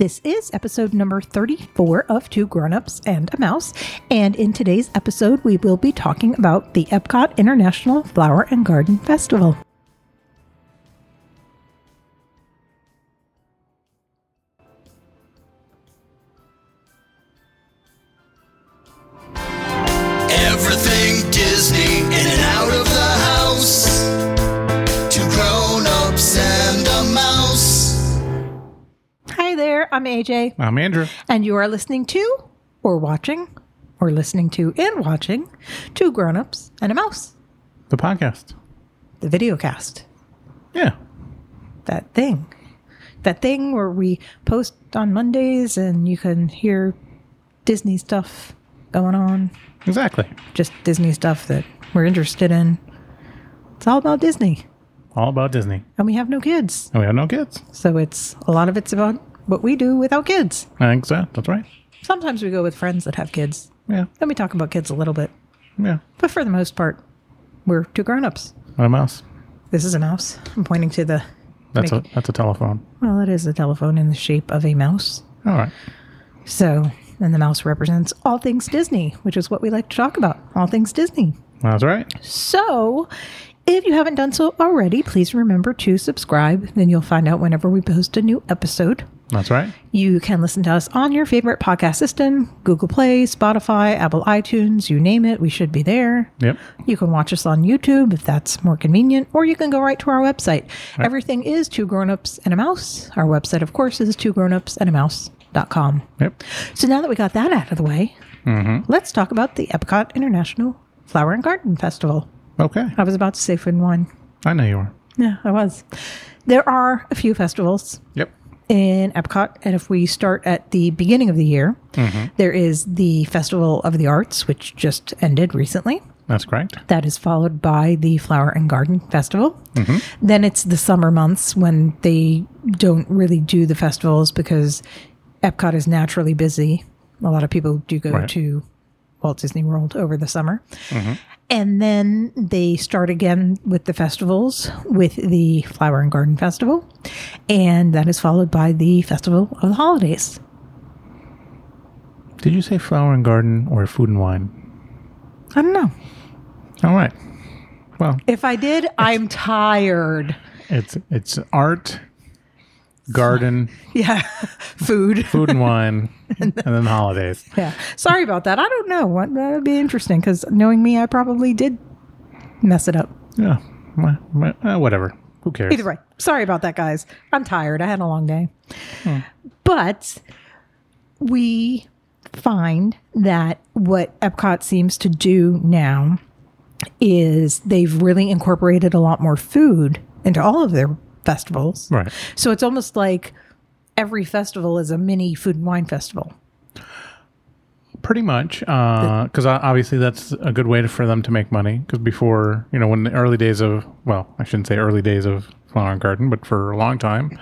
This is episode number 34 of Two Grown-Ups and a Mouse. And in today's episode, we will be talking about the Epcot International Flower and Garden Festival. There, I'm AJ, I'm Andrew. and you are listening to, or watching, or listening to and watching Two Grown-Ups and a Mouse, The podcast. the video cast. Yeah. that thing. That thing where we post on Mondays and you can hear Disney stuff going on. Exactly. Just Disney stuff that we're interested in. It's all about Disney. All about Disney. And we have no kids. And we have no kids. So it's a lot of it's about what we do without kids. I think so. That's right. Sometimes we go with friends that have kids. Yeah. Then we talk about kids a little bit. Yeah. But for the most part, we're two grown ups. What a mouse. This is a mouse. I'm pointing to the That's Make- a that's a telephone. well, it is a telephone in the shape of a mouse. All right. So, and the mouse represents all things Disney, which is what we like to talk about. All things Disney. That's right. So, if you haven't done so already, please remember to subscribe. Then you'll find out whenever we post a new episode. That's right. You can listen to us on your favorite podcast system Google Play, Spotify, Apple iTunes, you name it, we should be there. Yep. You can watch us on YouTube if that's more convenient, or you can go right to our website. Everything is Two Grown Ups and a Mouse. Our website, of course, is two grown ups and a mouse.com. Yep. So now that we got that out of the way, mm-hmm. let's talk about the Epcot International Flower and Garden Festival. Okay. I was about to say food and wine. I know you are. Yeah, I was. There are a few festivals Yep. In Epcot, and if we start at the beginning of the year, mm-hmm. there is the Festival of the Arts, which just ended recently. That's correct. That is followed by the Flower and Garden Festival. Mm-hmm. Then it's the summer months when they don't really do the festivals because Epcot is naturally busy. A lot of people do go Right. to Walt Disney World over the summer. Mm-hmm. And then they start again with the festivals with the Flower and Garden Festival. And that is followed by the Festival of the Holidays. Did you say flower and garden or food and wine? I don't know. All right. Well, If I did, I'm tired. it's it's art, garden, Yeah. Food. food and wine, and then holidays. Yeah. Sorry about that. I don't know. What that would be interesting because knowing me, I probably did mess it up. Yeah. Uh, whatever. Who cares? Either way. Sorry about that, guys. I'm tired. I had a long day. But we find that what Epcot seems to do now is they've really incorporated a lot more food into all of their festivals. Right. So it's almost like every festival is a mini food and wine festival. Pretty much, because obviously that's a good way to, for them to make money. Because before, you know, when the early days of, well, I shouldn't say early days of Flower and Garden, but for a long time,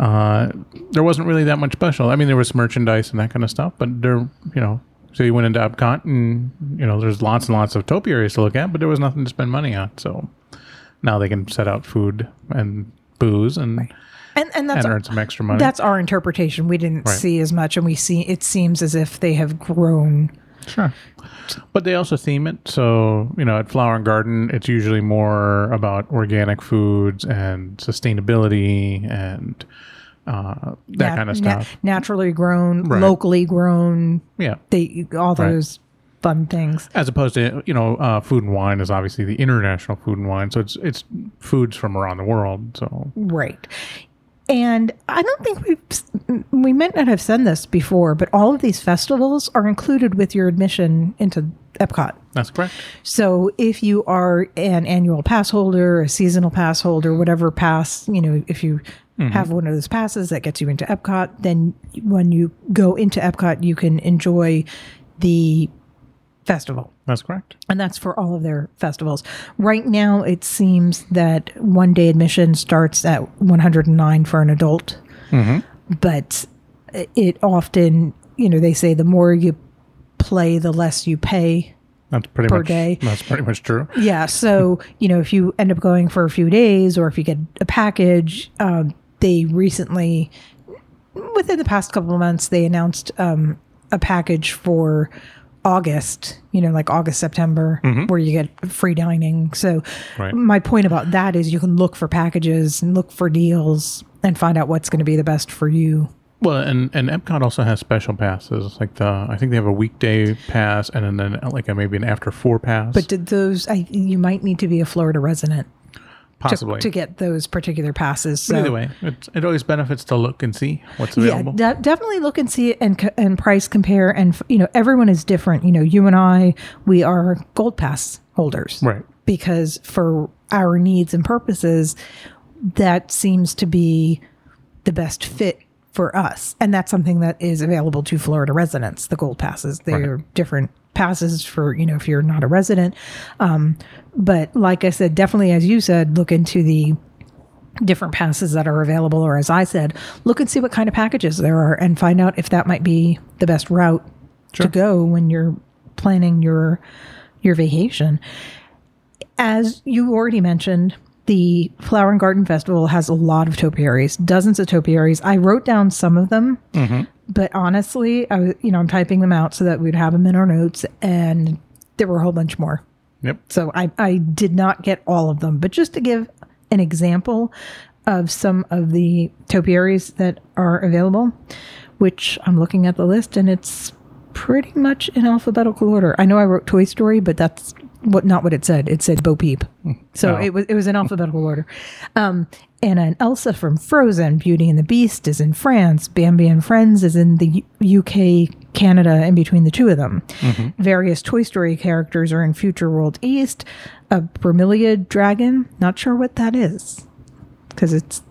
uh, there wasn't really that much special. I mean, there was merchandise and that kind of stuff, but there, you know, so you went into Epcot and you know, there's lots and lots of topiaries to look at, but there was nothing to spend money on. So now they can set out food and booze and And and that's and earn some extra money. That's our interpretation. We didn't Right. see as much, and we see it seems as if they have grown. Sure. But they also theme it. So, you know, at Flower and Garden, it's usually more about organic foods and sustainability and uh, that nat- kind of nat- stuff. naturally grown, Right. locally grown. yeah. They all those fun things. As opposed to, you know, uh, food and wine is obviously the international food and wine. So it's it's foods from around the world. So, Right. And I don't think we've we might not have said this before, but all of these festivals are included with your admission into Epcot. that's correct. So if you are an annual pass holder, a seasonal pass holder, whatever pass, you know, if you have one of those passes that gets you into Epcot, then when you go into Epcot, you can enjoy the festival. That's correct. And that's for all of their festivals. Right now, it seems that one day admission starts at 109 for an adult. But it often, you know, they say the more you play, the less you pay. That's pretty Per much day. That's pretty much true. Yeah. So, you know, if you end up going for a few days or if you get a package, um, they recently within the past couple of months, they announced um, a package for August, you know, like August, September, mm-hmm. where you get free dining. So, Right. my point about that is you can look for packages and look for deals and find out what's going to be the best for you. Well, and and Epcot also has special passes. Like the I think they have a weekday pass and then, like a, maybe an after four pass. But did those, I, you might need to be a Florida resident possibly. to get those particular passes. So. Either way, it, it always benefits to look and see what's Yeah, available. de- definitely look and see and and price compare. And you know, everyone is different. You know, you and I, we are gold pass holders, Right. Because for our needs and purposes, that seems to be the best fit for us, and that's something that is available to Florida residents. The gold passes, they're different passes for you know if you're not a resident. Um, but like I said, definitely as you said, look into the different passes that are available, or as I said, look and see what kind of packages there are and find out if that might be the best route Sure. to go when you're planning your your vacation. As you already mentioned, the Flower and Garden Festival has a lot of topiaries, dozens of topiaries. I wrote down some of them, but honestly, I was, you know, I'm typing them out so that we'd have them in our notes, and there were a whole bunch more. Yep. So I, I did not get all of them, but just to give an example of some of the topiaries that are available, which I'm looking at the list and it's pretty much in alphabetical order. I know I wrote Toy Story, but that's what not what it said. It said Bo Peep. So Oh. it was it was in alphabetical order. Um, and an Elsa from Frozen, Beauty and the Beast is in France, Bambi and Friends is in the U- UK, Canada, in between the two of them. Various Toy Story characters are in Future World East. A bromeliad dragon, not sure what that is, because it's.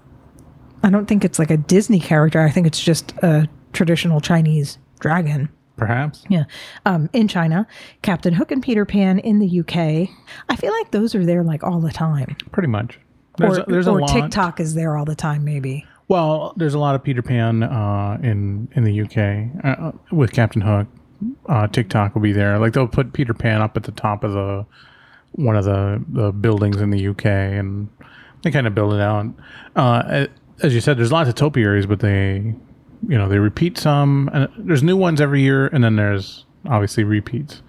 I don't think it's like a Disney character. I think it's just a traditional Chinese dragon. Perhaps. Yeah. Um, in China, Captain Hook and Peter Pan in the UK. I feel like those are there like all the time. Pretty much. There's, or a, there's a or lot. Tick-Tock is there all the time, maybe. Well, there's a lot of Peter Pan uh, in in the UK uh, with Captain Hook. Uh, Tick-Tock will be there. Like they'll put Peter Pan up at the top of the one of the, the buildings in the UK, and they kind of build it out. Uh, as you said, there's lots of topiaries, but they, you know, they repeat some. And there's new ones every year, and then there's obviously repeats.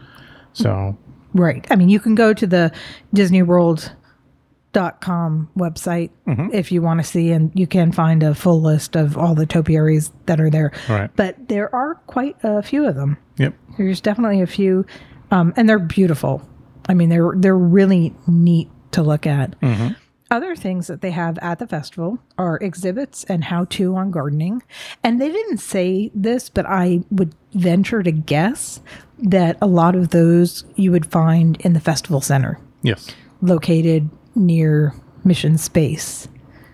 So Right. I mean, you can go to the Disney World dot com website Mm-hmm. if you want to see and you can find a full list of all the topiaries that are there Right. but there are quite a few of them yep, there's definitely a few um, and they're beautiful i mean they're they're really neat to look at other things that they have at the festival are exhibits and how to on gardening and they didn't say this but i would venture to guess that a lot of those you would find in the festival center yes. located near mission space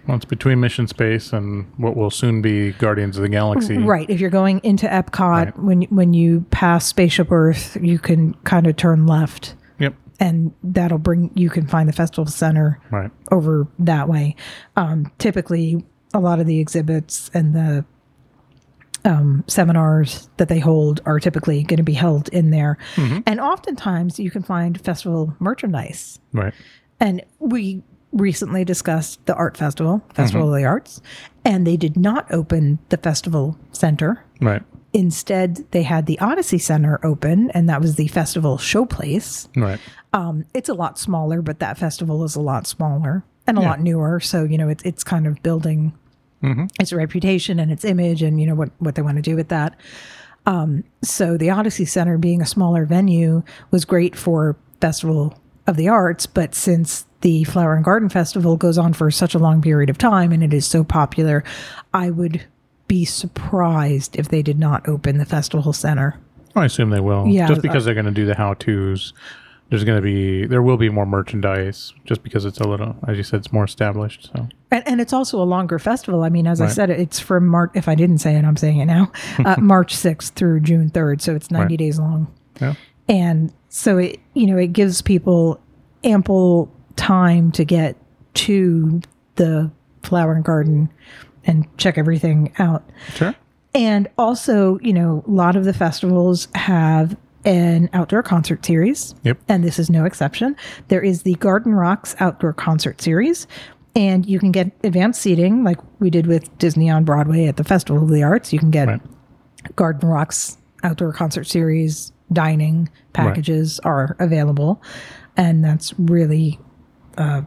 Well, it's between Mission Space and what will soon be Guardians of the Galaxy. Right. If you're going into Epcot, Right. when when you pass Spaceship Earth, you can kind of turn left. And that'll bring you can find the festival center Right. over that way. Um, typically, a lot of the exhibits and the um, seminars that they hold are typically going to be held in there, and oftentimes you can find festival merchandise. Right. And we recently discussed the art festival, Festival of the Arts, and they did not open the festival center. Right. Instead, they had the Odyssey Center open, and that was the festival showplace. Right. Um, it's a lot smaller, but that festival is a lot smaller and a Yeah. lot newer. So you know, it's it's kind of building its reputation and its image, and you know what what they want to do with that. Um, so the Odyssey Center, being a smaller venue, was great for Festival of the Arts. But since the Flower and Garden Festival goes on for such a long period of time and it is so popular, I would be surprised if they did not open the festival center. I assume they will. Yeah, Just because they're going to do the how tos. There's going to be, there will be more merchandise just because it's a little, as you said, it's more established. So, And, and it's also a longer festival. I mean, as I said, it's from March. If I didn't say it, I'm saying it now. Uh, March 6th through June 3rd, so it's 90 Right. days long. yeah. and so it you know it gives people ample time to get to the flower and garden and check everything out Sure. and also you know a lot of the festivals have an outdoor concert series Yep. and this is no exception there is the garden rocks outdoor concert series and you can get advanced seating like we did with Disney on Broadway at the Festival of the Arts. You can get Right. Garden Rocks outdoor concert series dining packages are available, and that's really uh,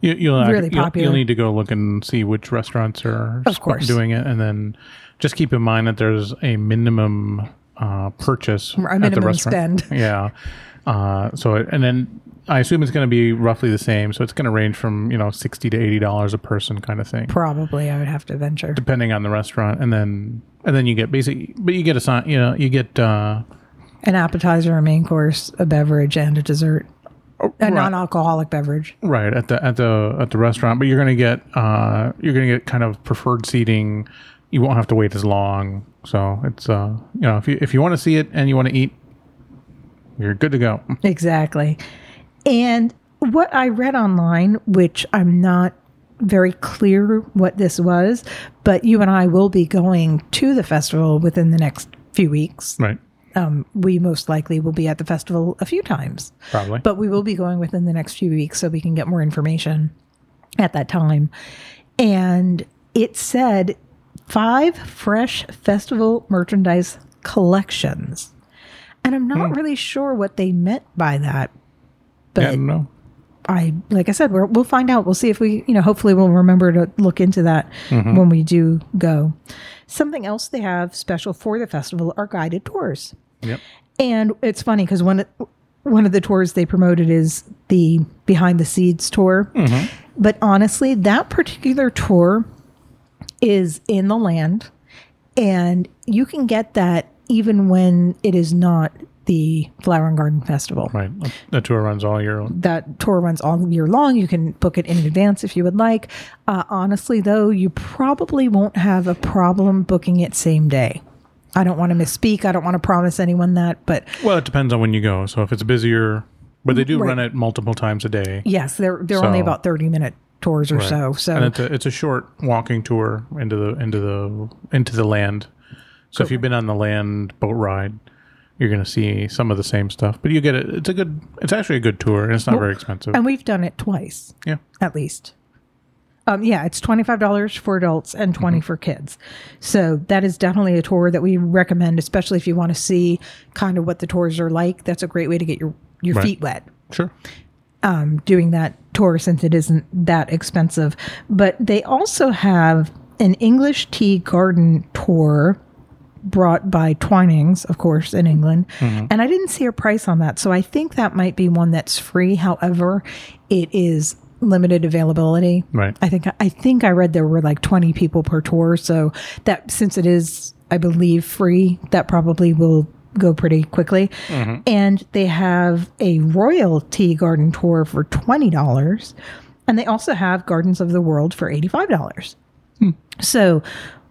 You, you'll, Really you'll, popular. you'll need to go look and see which restaurants are Of course. doing it, and then just keep in mind that there's a minimum uh, purchase A at the minimum restaurant. spend. Yeah. Uh, so it- and then I assume it's going to be roughly the same. So it's going to range from you know sixty to eighty dollars a person, kind of thing, probably I would have to venture. depending on the restaurant. And then and then you get basic, but you get a sign. You know, you get uh, An appetizer, a main course, a beverage, and a dessert. A non-alcoholic beverage. Right at the at the at the restaurant, but you're gonna get uh you're gonna get kind of preferred seating. You won't have to wait as long. So it's uh you know if you if you want to see it and you want to eat, you're good to go. Exactly. And what I read online, which I'm not very clear what this was, but you and I will be going to the festival within the next few weeks. Right. Um, we most likely will be at the festival a few times, Probably. but we will be going within the next few weeks so we can get more information at that time. And it said five fresh festival merchandise collections. And I'm not really sure what they meant by that. But yeah, I don't know. I, like I said, we're, we'll find out. We'll see if we, you know, hopefully we'll remember to look into that mm-hmm. when we do go. Something else they have special for the festival are guided tours. Yep. And it's funny because one one of the tours they promoted is the Behind the Seeds tour. Mm-hmm. But honestly, that particular tour is in the land, and you can get that even when it is not the Flower and Garden Festival. Right. The tour runs all year. long. That tour runs all year long. You can book it in advance if you would like. Uh, honestly, though, you probably won't have a problem booking it same day. I don't want to misspeak. I don't want to promise anyone that, but Well, it depends on when you go. So if it's busier, but they do Right. run it multiple times a day. yes, they're they're only about thirty minute tours or Right. so. So and it's a it's a short walking tour into the into the into the land. So if you've been on the land boat ride, you're going to see some of the same stuff. But you get it. It's a good. It's actually a good tour, and it's not very expensive. and we've done it twice. yeah. at least. Um, yeah, it's twenty five dollars for adults and 20 Mm-hmm. for kids. So that is definitely a tour that we recommend, especially if you want to see kind of what the tours are like. That's a great way to get your your Right. feet wet Sure. um, doing that tour since it isn't that expensive. But they also have an English tea garden tour brought by Twinings, of course, in England. Mm-hmm. And I didn't see a price on that. So I think that might be one that's free. However, it is limited availability. Right. I think I think I read there were like 20 people per tour, so that since it is I believe free, that probably will go pretty quickly. Mm-hmm. And they have a royal tea garden tour for $20 and they also have Gardens of the World for $85. Hmm. So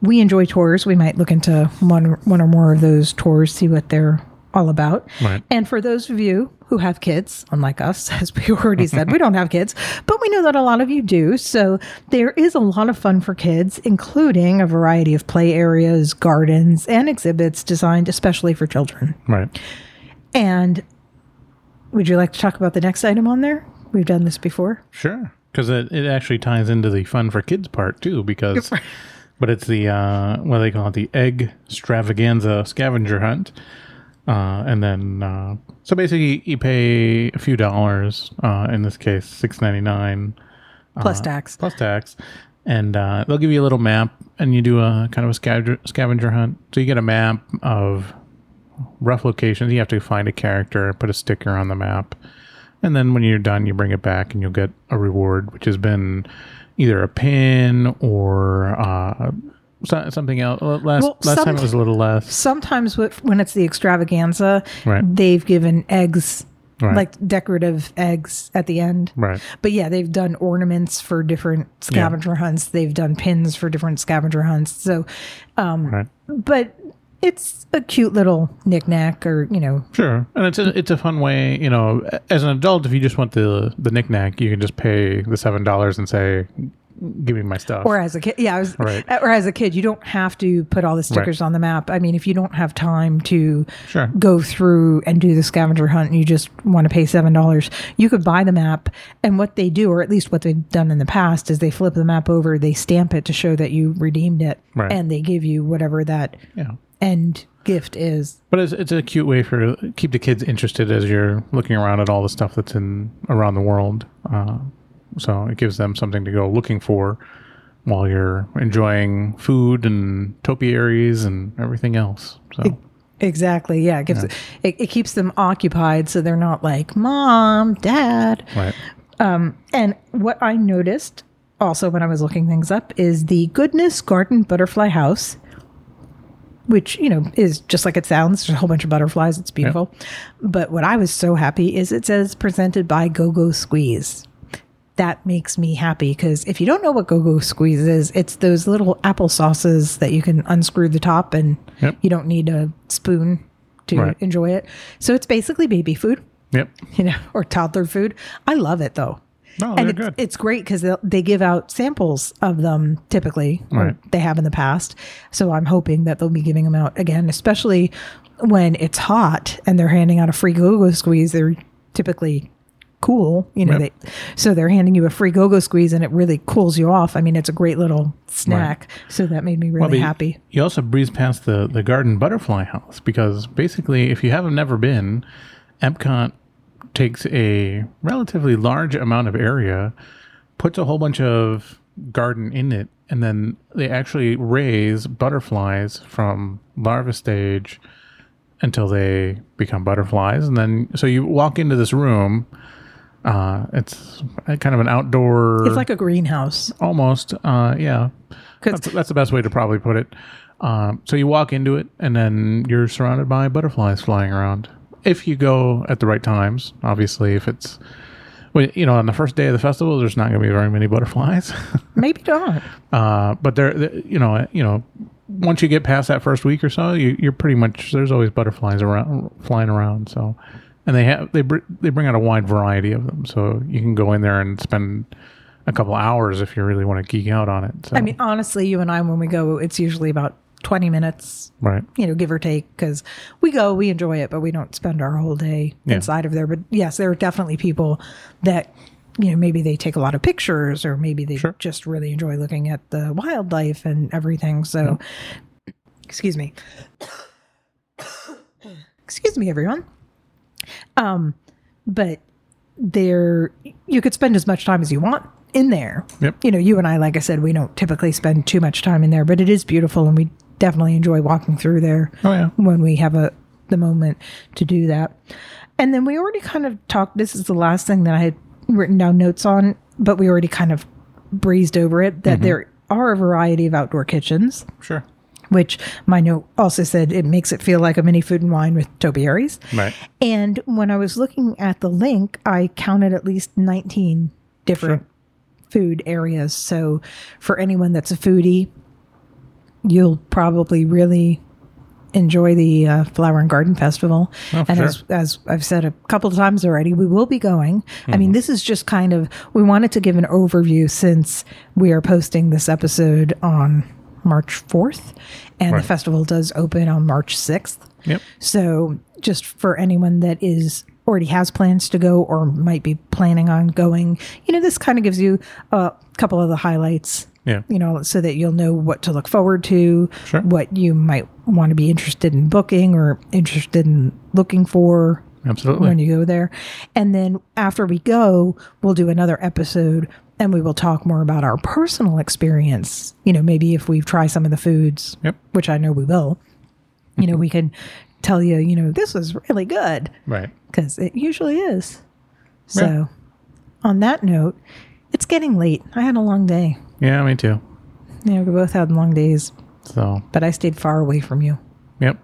we enjoy tours. We might look into one one or more of those tours, see what they're all about. Right. And for those of you who have kids, unlike us, as we already said, we don't have kids, but we know that a lot of you do. So there is a lot of fun for kids, including a variety of play areas, gardens, and exhibits designed especially for children. Right. And would you like to talk about the next item on there? We've done this before. Sure. Because it, it actually ties into the fun for kids part too. Because, but it's the uh, what do they call it? The egg extravaganza scavenger hunt. Uh, and then, uh, so basically, you pay a few dollars. Uh, in this case, six ninety nine Plus tax. plus tax, and uh, they'll give you a little map, and you do a kind of a scavenger scavenger hunt. So you get a map of rough locations. You have to find a character, put a sticker on the map, and then when you're done, you bring it back, and you'll get a reward, which has been either a pin or uh, so- something else. Last Well, last time it was a little less. Sometimes with- when it's the extravaganza, Right. they've given eggs, Right. like decorative eggs at the end. Right. But yeah, they've done ornaments for different scavenger hunts. They've done pins for different scavenger hunts. So, Right. but it's a cute little knickknack or, you know, Sure, and it's a it's a fun way. You know, as an adult, if you just want the the knickknack, you can just pay the seven dollars and say, give me my stuff. Or as a kid, yeah, I was. Right. Uh, or as a kid, you don't have to put all the stickers on the map. I mean, if you don't have time to Sure. go through and do the scavenger hunt, and you just want to pay seven dollars, you could buy the map. And what they do, or at least what they've done in the past, is they flip the map over, they stamp it to show that you redeemed it, Right. and they give you whatever that yeah. End gift is. But it's, it's a cute way for keep the kids interested as you're looking around at all the stuff that's in around the world. Uh, so it gives them something to go looking for while you're enjoying food and topiaries and everything else. So Exactly. Yeah. It gives it, it keeps them occupied, so they're not like mom, dad. right, Um, And what I noticed also when I was looking things up is the Goodness Garden Butterfly House, which, you know, is just like it sounds. There's a whole bunch of butterflies. It's beautiful. But what I was so happy is it says presented by Go Go Squeeze. That makes me happy because if you don't know what Go Go Squeeze is, it's those little apple sauces that you can unscrew the top and Yep. you don't need a spoon to Right. enjoy it. So it's basically baby food yep. you know, or toddler food. I love it though. No, and it's, it's great because they give out samples of them typically, or Right. they have in the past. So I'm hoping that they'll be giving them out again, especially when it's hot and they're handing out a free go-go squeeze. They're typically cool, you know. Yep. They so they're handing you a free go-go squeeze and it really cools you off. I mean, it's a great little snack. So that made me really Well, but you- happy. You also breeze past the the garden butterfly house because basically, if you haven't never been, Epcot takes a relatively large amount of area, puts a whole bunch of garden in it, and then they actually raise butterflies from larva stage until they become butterflies, and then so you walk into this room. Uh, it's kind of an outdoor. It's like a greenhouse. Almost, uh, yeah. That's, that's the best way to probably put it. Um, so you walk into it, and then you're surrounded by butterflies flying around. If you go at the right times, obviously, if it's, well, you know, on the first day of the festival, there's not going to be very many butterflies. Maybe not. uh, but there, there- you know, you know, once you get past that first week or so, you, you're pretty much there's always butterflies around flying around. So, and they have they br- they bring out a wide variety of them, so you can go in there and spend a couple hours if you really want to geek out on it. So, I mean, honestly, you and I, when we go, it's usually about 20 minutes right, you know, give or take, because we go, we enjoy it, but we don't spend our whole day Yeah. inside of there. But yes, there are definitely people that, you know, maybe they take a lot of pictures or maybe they Sure. just really enjoy looking at the wildlife and everything. So, excuse me. excuse me, everyone. Um, but there, you could spend as much time as you want in there. Yep. You know, you and I, like I said, we don't typically spend too much time in there, but it is beautiful and we definitely enjoy walking through there Oh, yeah. when we have a the moment to do that. And then we already kind of talked this is the last thing that I had written down notes on, but we already kind of breezed over it that mm-hmm. there are a variety of outdoor kitchens, sure, which my note also said it makes it feel like a mini food and wine with topiaries. right, And when I was looking at the link, I counted at least 19 different food areas. So for anyone that's a foodie, you'll probably really enjoy the uh, Flower and Garden Festival. Oh, and sure. as, as I've said a couple of times already, we will be going. I Mm-hmm. mean, this is just kind of, we wanted to give an overview since we are posting this episode on March 4th, and Right. the festival does open on March 6th. yep, So, just for anyone that is already has plans to go or might be planning on going, you know, this kind of gives you a couple of the highlights, yeah, you know, so that you'll know what to look forward to, Sure. what you might want to be interested in booking or interested in looking for absolutely. when you go there. And then after we go, we'll do another episode and we will talk more about our personal experience. You know, maybe if we've tried some of the foods, Yep. which I know we will, you know, mm-hmm. we can tell you, you know, this was really good right. because it usually is. So, on that note, it's getting late. I had a long day. Yeah, me too. Yeah, we both had long days, So, but I stayed far away from you. yep.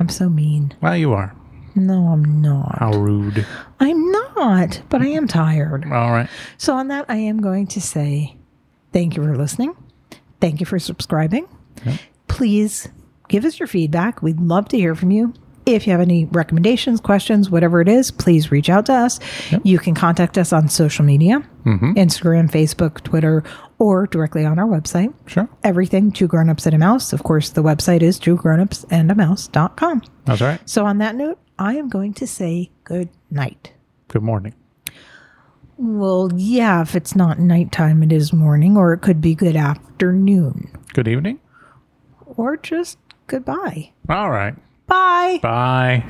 I'm so mean. Well, you are. No, I'm not. How rude. I'm not, but I am tired. All right. So, on that, I am going to say thank you for listening. Thank you for subscribing. Please give us your feedback. We'd love to hear from you. If you have any recommendations, questions, whatever it is, please reach out to us. You can contact us on social media mm-hmm. Instagram, Facebook, Twitter, or directly on our website. Sure. Everything Two Grown Ups and a Mouse. Of course, the website is twogrownupsandamouse.com. That's right. So, on that note, I am going to say good night. Good morning. Well, yeah, if it's not nighttime, it is morning, or it could be good afternoon, Good evening. or just goodbye. All right. Bye. Bye.